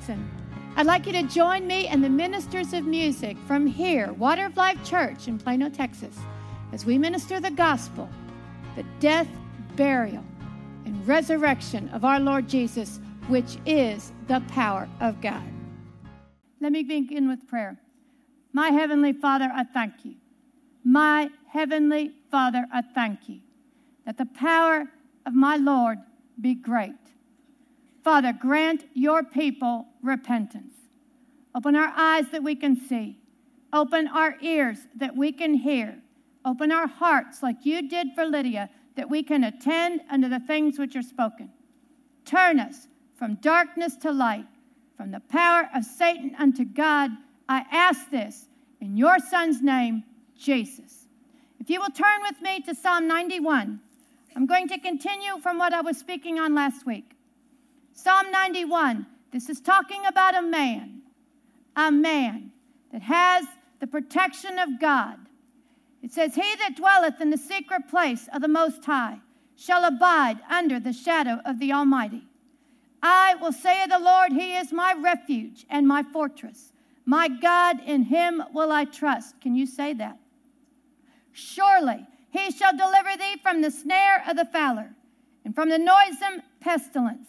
Davidson. I'd like you to join me and the ministers of music from here, Water of Life Church in Plano, Texas, as we minister the gospel, the death, burial, and resurrection of our Lord Jesus, which is the power of God. Let me begin with prayer. My Heavenly Father, I thank you. My Heavenly Father, I thank you that the power of my Lord be great. Father, grant your people repentance. Open our eyes that we can see. Open our ears that we can hear. Open our hearts like you did for Lydia that we can attend unto the things which are spoken. Turn us from darkness to light, from the power of Satan unto God. I ask this in your Son's name, Jesus. If you will turn with me to Psalm 91, I'm going to continue from what I was speaking on last week. Psalm 91, this is talking about a man, a man that has the protection of God. It says, He that dwelleth in the secret place of the Most High shall abide under the shadow of the Almighty. I will say of the Lord, He is my refuge and my fortress. My God, in Him will I trust. Can you say that? Surely He shall deliver thee from the snare of the fowler and from the noisome pestilence.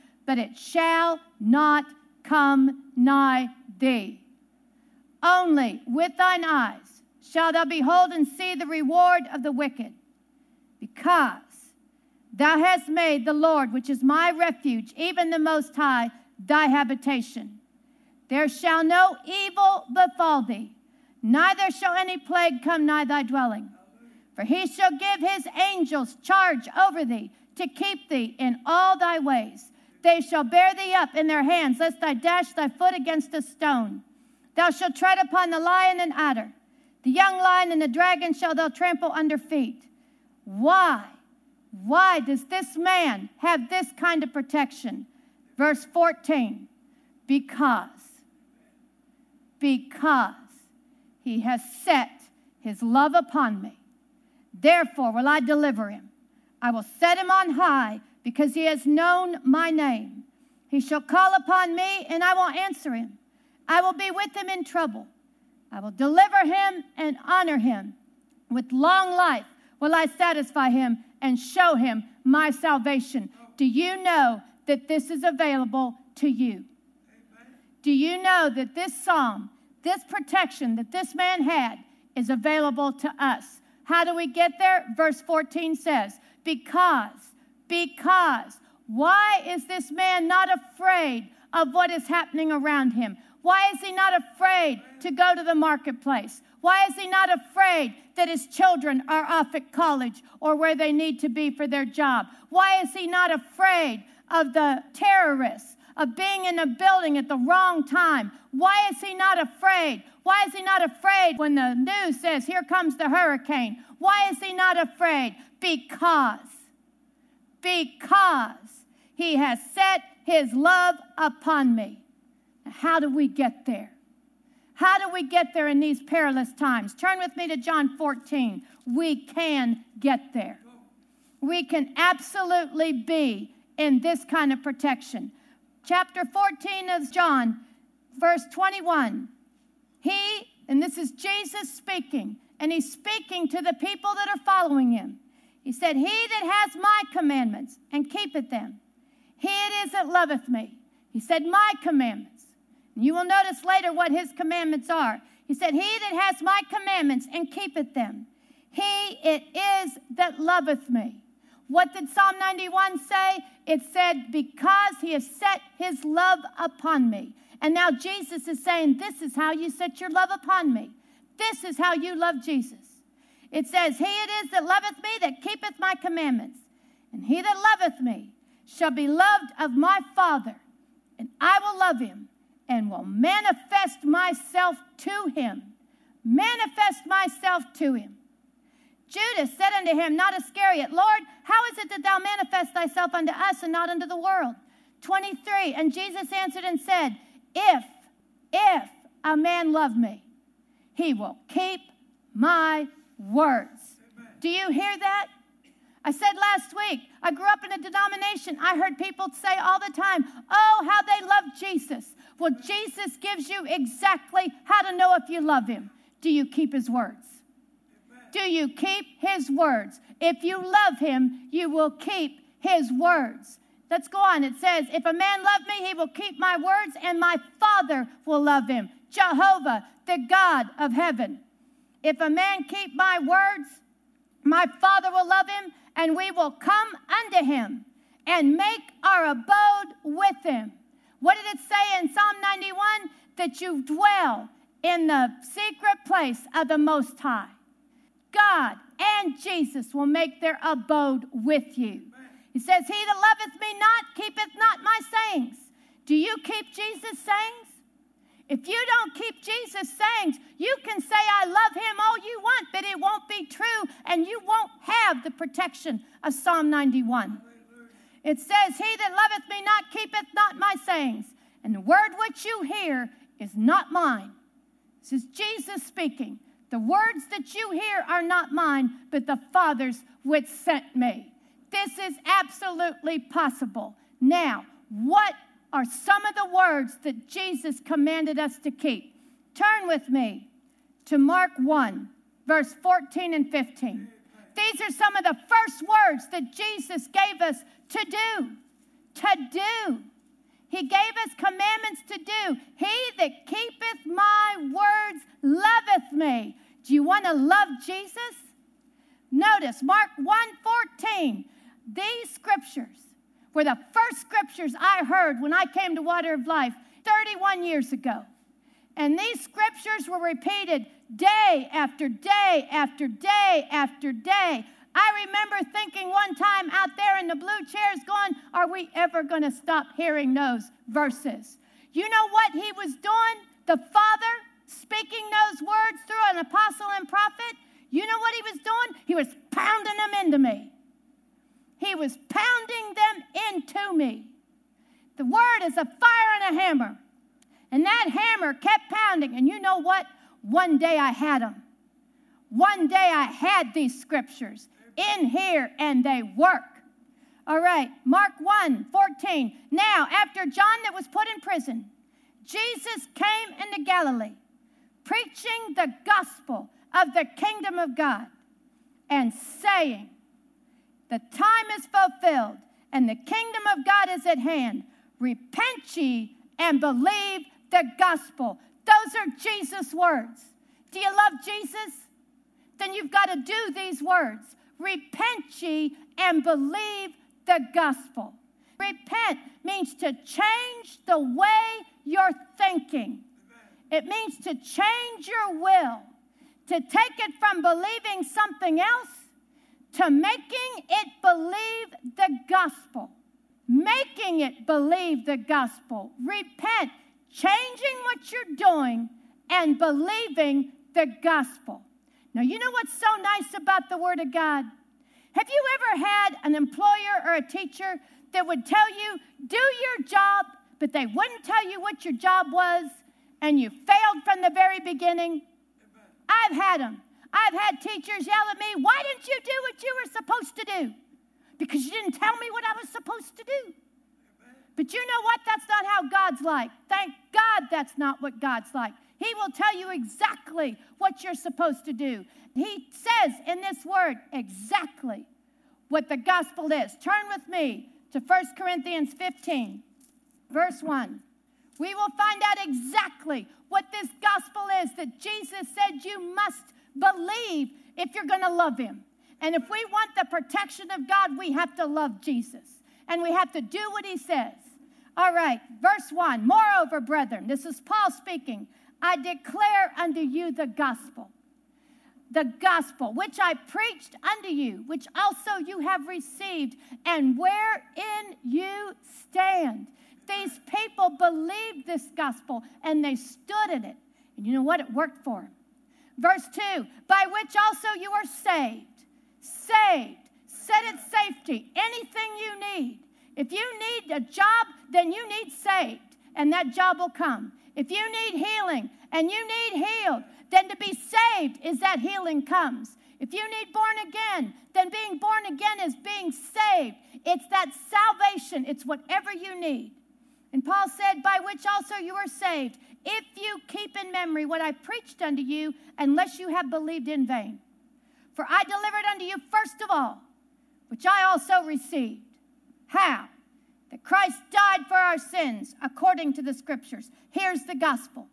but it shall not come nigh thee. Only with thine eyes shalt thou behold and see the reward of the wicked, because thou hast made the Lord, which is my refuge, even the Most High, thy habitation. There shall no evil befall thee, neither shall any plague come nigh thy dwelling. For he shall give his angels charge over thee to keep thee in all thy ways. They shall bear thee up in their hands, lest thou dash thy foot against a stone. Thou shalt tread upon the lion and adder. The young lion and the dragon shall thou trample under feet. Why? Why does this man have this kind of protection? Verse 14 Because, because he has set his love upon me. Therefore will I deliver him. I will set him on high because he has known my name. He shall call upon me, and I will answer him. I will be with him in trouble. I will deliver him and honor him. With long life will I satisfy him and show him my salvation. Do you know that this is available to you? Do you know that this psalm, this protection that this man had, is available to us? How do we get there? Verse 14 says, Because because why is this man not afraid of what is happening around him? Why is he not afraid to go to the marketplace? Why is he not afraid that his children are off at college or where they need to be for their job? Why is he not afraid of the terrorists, of being in a building at the wrong time? Why is he not afraid? Why is he not afraid when the news says, Here comes the hurricane? Why is he not afraid? Because because he has set his love upon me. Now, how do we get there? How do we get there in these perilous times? Turn with me to John 14. We can get there. We can absolutely be in this kind of protection. Chapter 14 of John, verse 21. He, and this is Jesus speaking, and he's speaking to the people that are following him. He said, He that has my commandments and keepeth them, he it is that loveth me. He said, My commandments. And you will notice later what his commandments are. He said, He that has my commandments and keepeth them, he it is that loveth me. What did Psalm 91 say? It said, Because he has set his love upon me. And now Jesus is saying, This is how you set your love upon me. This is how you love Jesus. It says, He it is that loveth me, that keepeth my commandments. And he that loveth me shall be loved of my Father, and I will love him and will manifest myself to him. Manifest myself to him. Judas said unto him, not Iscariot, Lord, how is it that thou manifest thyself unto us and not unto the world? 23. And Jesus answered and said, If, if a man love me, he will keep my words. Do you hear that? I said last week, I grew up in a denomination. I heard people say all the time, oh, how they love Jesus. Well, Jesus gives you exactly how to know if you love him. Do you keep his words? Do you keep his words? If you love him, you will keep his words. Let's go on. It says, If a man love me, he will keep my words, and my Father will love him. Jehovah, the God of heaven. If a man keep my words, my Father will love him, and we will come unto him and make our abode with him. What did it say in Psalm 91? That you dwell in the secret place of the Most High. God and Jesus will make their abode with you. He says, He that loveth me not keepeth not my sayings. Do you keep Jesus' sayings? If you don't keep Jesus' sayings, you can say, I love him all you want, but it won't be true, and you won't have the protection of Psalm 91. It says, He that loveth me not keepeth not my sayings, and the word which you hear is not mine. This is Jesus speaking. The words that you hear are not mine, but the Father's which sent me. This is absolutely possible. Now, what are some of the words that Jesus commanded us to keep. Turn with me to Mark 1, verse 14 and 15. These are some of the first words that Jesus gave us to do. To do. He gave us commandments to do. He that keepeth my words loveth me. Do you want to love Jesus? Notice Mark 1 14. These scriptures were the first scriptures I heard when I came to Water of Life 31 years ago. And these scriptures were repeated day after day after day after day. I remember thinking one time out there in the blue chairs, going, Are we ever going to stop hearing those verses? You know what he was doing? The Father speaking those words through an apostle and prophet. You know what he was doing? He was pounding them into me. He was pounding them into me. The word is a fire and a hammer. And that hammer kept pounding. And you know what? One day I had them. One day I had these scriptures in here and they work. All right, Mark 1 14. Now, after John that was put in prison, Jesus came into Galilee, preaching the gospel of the kingdom of God and saying, the time is fulfilled, and the kingdom of God is at hand. Repent ye and believe the gospel. Those are Jesus' words. Do you love Jesus? Then you've got to do these words. Repent ye and believe the gospel. Repent means to change the way you're thinking. It means to change your will, to take it from believing something else to making it believe the gospel. Making it believe the gospel. Repent, changing what you're doing, and believing the gospel. Now, you know what's so nice about the Word of God? Have you ever had an employer or a teacher that would tell you, do your job, but they wouldn't tell you what your job was, and you failed from the very beginning? I've had them. I've had teachers yell at me, Why didn't you do what you were supposed to do? Because you didn't tell me what I was supposed to do. But you know what? That's not how God's like. Thank God that's not what God's like. He will tell you exactly what you're supposed to do. He says in this word exactly what the gospel is. Turn with me to 1 Corinthians 15, verse 1. We will find out exactly what this gospel is that Jesus said you must believe if you're going to love Him. And if we want the protection of God, we have to love Jesus. And we have to do what He says. All right, verse 1 Moreover, brethren, this is Paul speaking, I declare unto you the gospel. The gospel which I preached unto you, which also you have received, and wherein you stand These people believed this gospel and they stood in it. And you know what? It worked for them. Verse 2 By which also you are saved. Saved. Set it safety. Anything you need. If you need a job, then you need saved, and that job will come. If you need healing and you need healed, then to be saved is that healing comes. If you need born again, then being born again is being saved. It's that salvation, it's whatever you need. And Paul said, By which also you are saved, if you keep in memory what I preached unto you, unless you have believed in vain. For I delivered unto you first of all, which I also received. How? That Christ died for our sins according to the scriptures. Here's the gospel.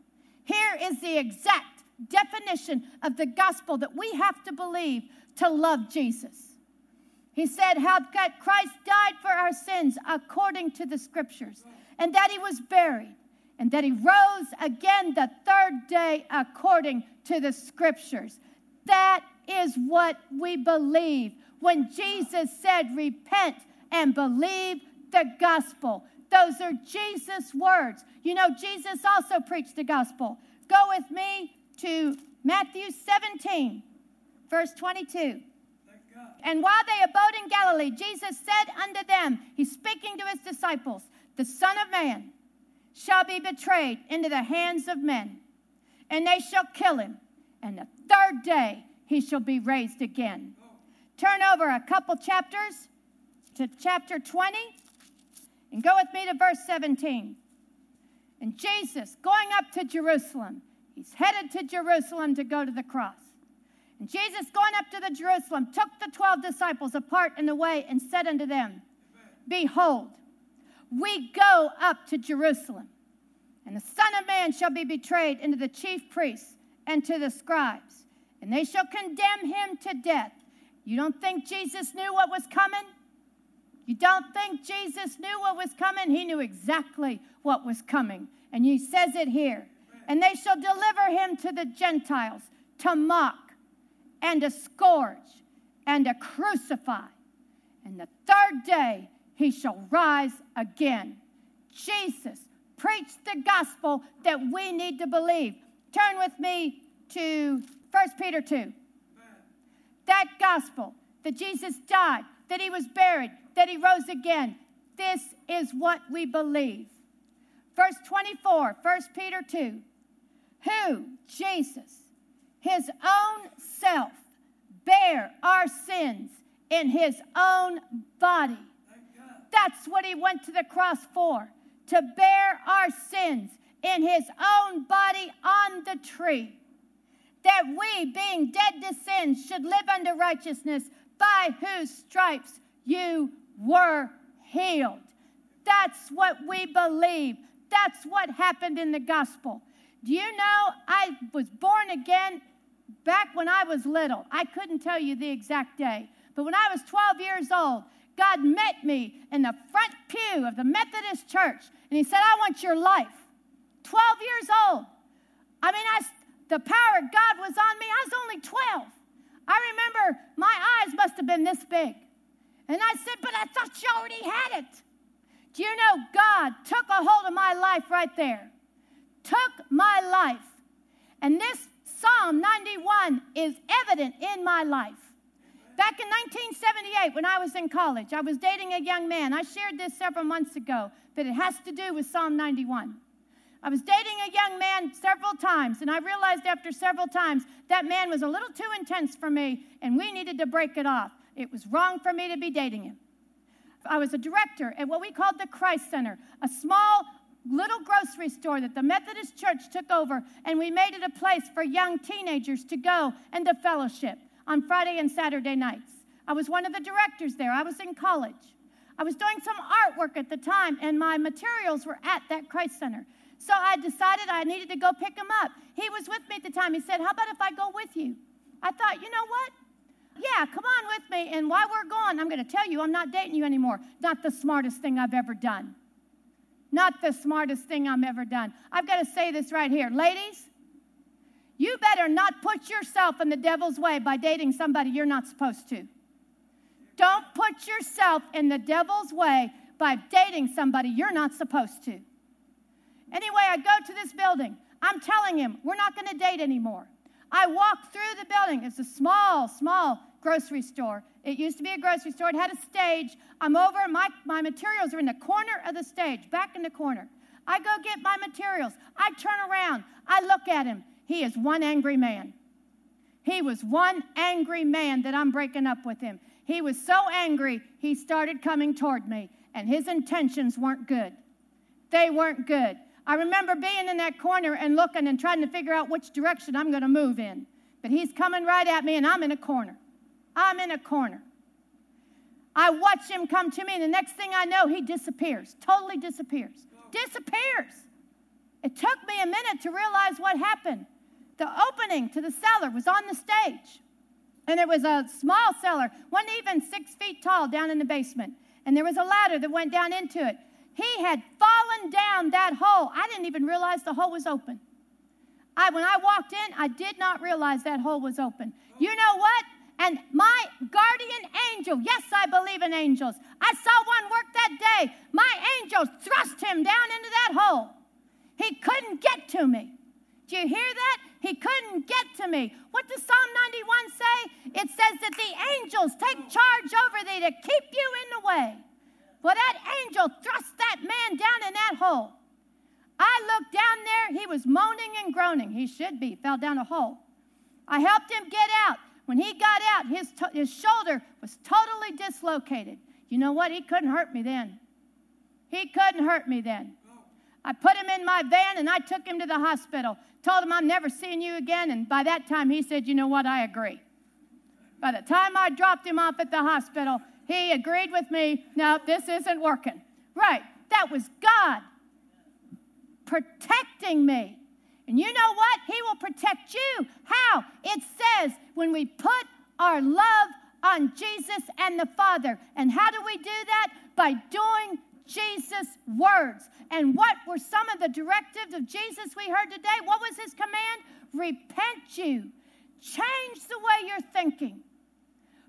Here is the exact definition of the gospel that we have to believe to love Jesus. He said, How that Christ died for our sins according to the scriptures, and that he was buried, and that he rose again the third day according to the scriptures. That is what we believe. When Jesus said, Repent and believe the gospel. Those are Jesus' words. You know, Jesus also preached the gospel. Go with me to Matthew 17, verse 22. And while they abode in Galilee, Jesus said unto them, He's speaking to his disciples, The Son of Man shall be betrayed into the hands of men, and they shall kill him, and the third day he shall be raised again. Turn over a couple chapters to chapter 20 and go with me to verse 17. And Jesus, going up to Jerusalem, he's headed to Jerusalem to go to the cross. And Jesus, going up to the Jerusalem, took the 12 disciples apart in the way and said unto them, Behold, we go up to Jerusalem, and the Son of Man shall be betrayed into the chief priests and to the scribes, and they shall condemn him to death. You don't think Jesus knew what was coming? You don't think Jesus knew what was coming? He knew exactly what was coming. And he says it here. And they shall deliver him to the Gentiles to mock and to scourge and to crucify. And the third day he shall rise again. Jesus preached the gospel that we need to believe. Turn with me to 1 Peter 2. That gospel that Jesus died, that he was buried, that he rose again. This is what we believe. Verse 24, 1 Peter 2. Who, Jesus, his own self, bare our sins in his own body. That's what he went to the cross for, to bear our sins in his own body on the tree. That we, being dead to sin, should live unto righteousness, by whose stripes you were healed. That's what we believe. That's what happened in the gospel. Do you know I was born again back when I was little? I couldn't tell you the exact day, but when I was 12 years old, God met me in the front pew of the Methodist church and He said, I want your life. 12 years old. I mean, I, the power of God was on me. I was only 12. I remember my eyes must have been this big. And I said, But I thought you already had it. Do you know God took a hold of my life right there? Took my life. And this Psalm 91 is evident in my life. Back in 1978, when I was in college, I was dating a young man. I shared this several months ago, but it has to do with Psalm 91. I was dating a young man several times, and I realized after several times that man was a little too intense for me, and we needed to break it off. It was wrong for me to be dating him. I was a director at what we called the Christ Center, a small little grocery store that the Methodist Church took over, and we made it a place for young teenagers to go and to fellowship on Friday and Saturday nights. I was one of the directors there. I was in college. I was doing some artwork at the time, and my materials were at that Christ Center. So I decided I needed to go pick him up. He was with me at the time. He said, How about if I go with you? I thought, you know what? Yeah, come on with me. And while we're gone, I'm going to tell you I'm not dating you anymore. Not the smartest thing I've ever done. Not the smartest thing I've ever done. I've got to say this right here. Ladies, you better not put yourself in the devil's way by dating somebody you're not supposed to. Don't put yourself in the devil's way by dating somebody you're not supposed to. Anyway, I go to this building. I'm telling him, we're not going to date anymore. I walk through the building. It's a small, small grocery store. It used to be a grocery store. It had a stage. I'm over. My, my materials are in the corner of the stage, back in the corner. I go get my materials. I turn around. I look at him. He is one angry man. He was one angry man that I'm breaking up with him. He was so angry, he started coming toward me, and his intentions weren't good. They weren't good. I remember being in that corner and looking and trying to figure out which direction I'm going to move in. But he's coming right at me, and I'm in a corner. I'm in a corner. I watch him come to me, and the next thing I know, he disappears, totally disappears. Disappears. It took me a minute to realize what happened. The opening to the cellar was on the stage, and it was a small cellar, wasn't even six feet tall down in the basement. And there was a ladder that went down into it. He had fallen down that hole. I didn't even realize the hole was open. I, when I walked in, I did not realize that hole was open. You know what? And my guardian angel, yes, I believe in angels. I saw one work that day. My angel thrust him down into that hole. He couldn't get to me. Do you hear that? He couldn't get to me. What does Psalm 91 say? It says that the angels take charge over thee to keep you in the way. Well, that angel thrust that man down in that hole. I looked down there. He was moaning and groaning. He should be, fell down a hole. I helped him get out. When he got out, his, to- his shoulder was totally dislocated. You know what? He couldn't hurt me then. He couldn't hurt me then. I put him in my van and I took him to the hospital. Told him I'm never seeing you again. And by that time, he said, You know what? I agree. By the time I dropped him off at the hospital, he agreed with me. No, this isn't working. Right. That was God protecting me. And you know what? He will protect you. How? It says when we put our love on Jesus and the Father. And how do we do that? By doing Jesus' words. And what were some of the directives of Jesus we heard today? What was his command? Repent you. Change the way you're thinking.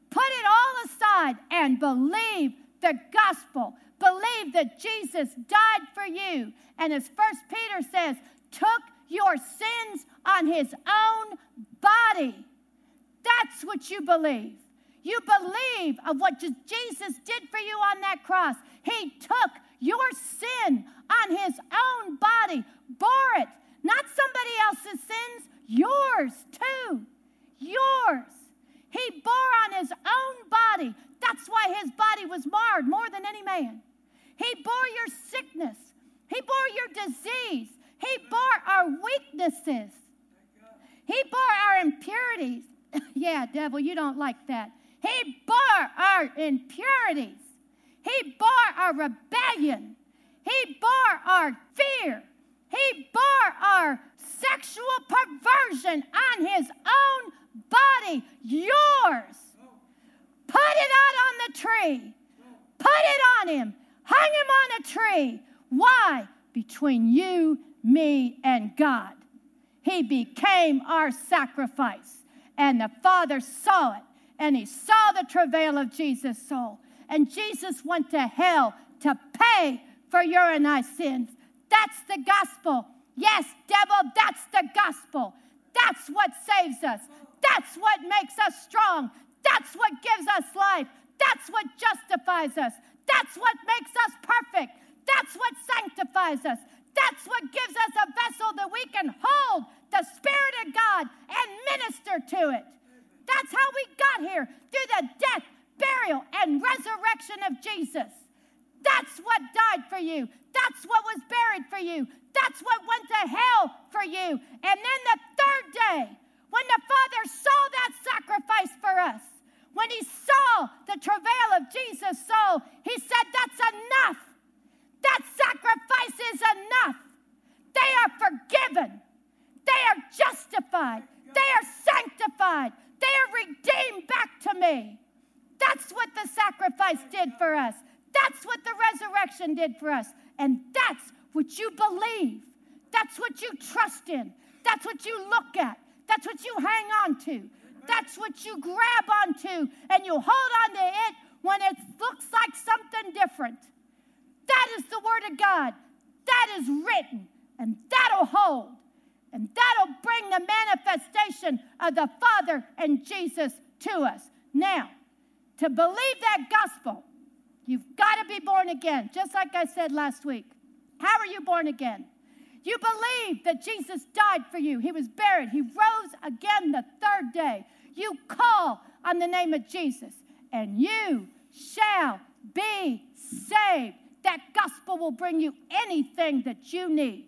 Put it all aside and believe the gospel. Believe that Jesus died for you. And as First Peter says, took your sins on his own body. That's what you believe. You believe of what Jesus did for you on that cross. He took your sin on his own body, bore it, not somebody else's sins, yours too. Yours. He bore on his own body. That's why his body was marred more than any man. He bore your sickness, he bore your disease, he bore our weaknesses, he bore our impurities. yeah, devil, you don't like that. He bore our impurities. He bore our rebellion. He bore our fear. He bore our sexual perversion on his own body, yours. Put it out on the tree. Put it on him. Hang him on a tree. Why? Between you, me, and God. He became our sacrifice. And the Father saw it. And he saw the travail of Jesus' soul. And Jesus went to hell to pay for your and I sins. That's the gospel. Yes, devil, that's the gospel. That's what saves us. That's what makes us strong. That's what gives us life. That's what justifies us. That's what makes us perfect. That's what sanctifies us. That's what gives us a vessel that we can hold the Spirit of God and minister to it. That's how we got here through the death, burial, and resurrection of Jesus. That's what died for you. That's what was buried for you. That's what went to hell for you. And then the third day, when the Father saw that sacrifice for us, when he saw the travail of Jesus' soul, he said, That's enough. That sacrifice is enough. They are forgiven, they are justified, they are sanctified, they are redeemed back to me. That's what the sacrifice did for us. That's what the resurrection did for us. And that's what you believe. That's what you trust in. That's what you look at. That's what you hang on to. That's what you grab onto and you hold on to it when it looks like something different. that is the Word of God. That is written, and that'll hold. And that'll bring the manifestation of the Father and Jesus to us. Now, to believe that gospel, you've got to be born again, just like I said last week. How are you born again? You believe that Jesus died for you. He was buried. He rose again the third day. You call on the name of Jesus, and you shall be saved. That gospel will bring you anything that you need.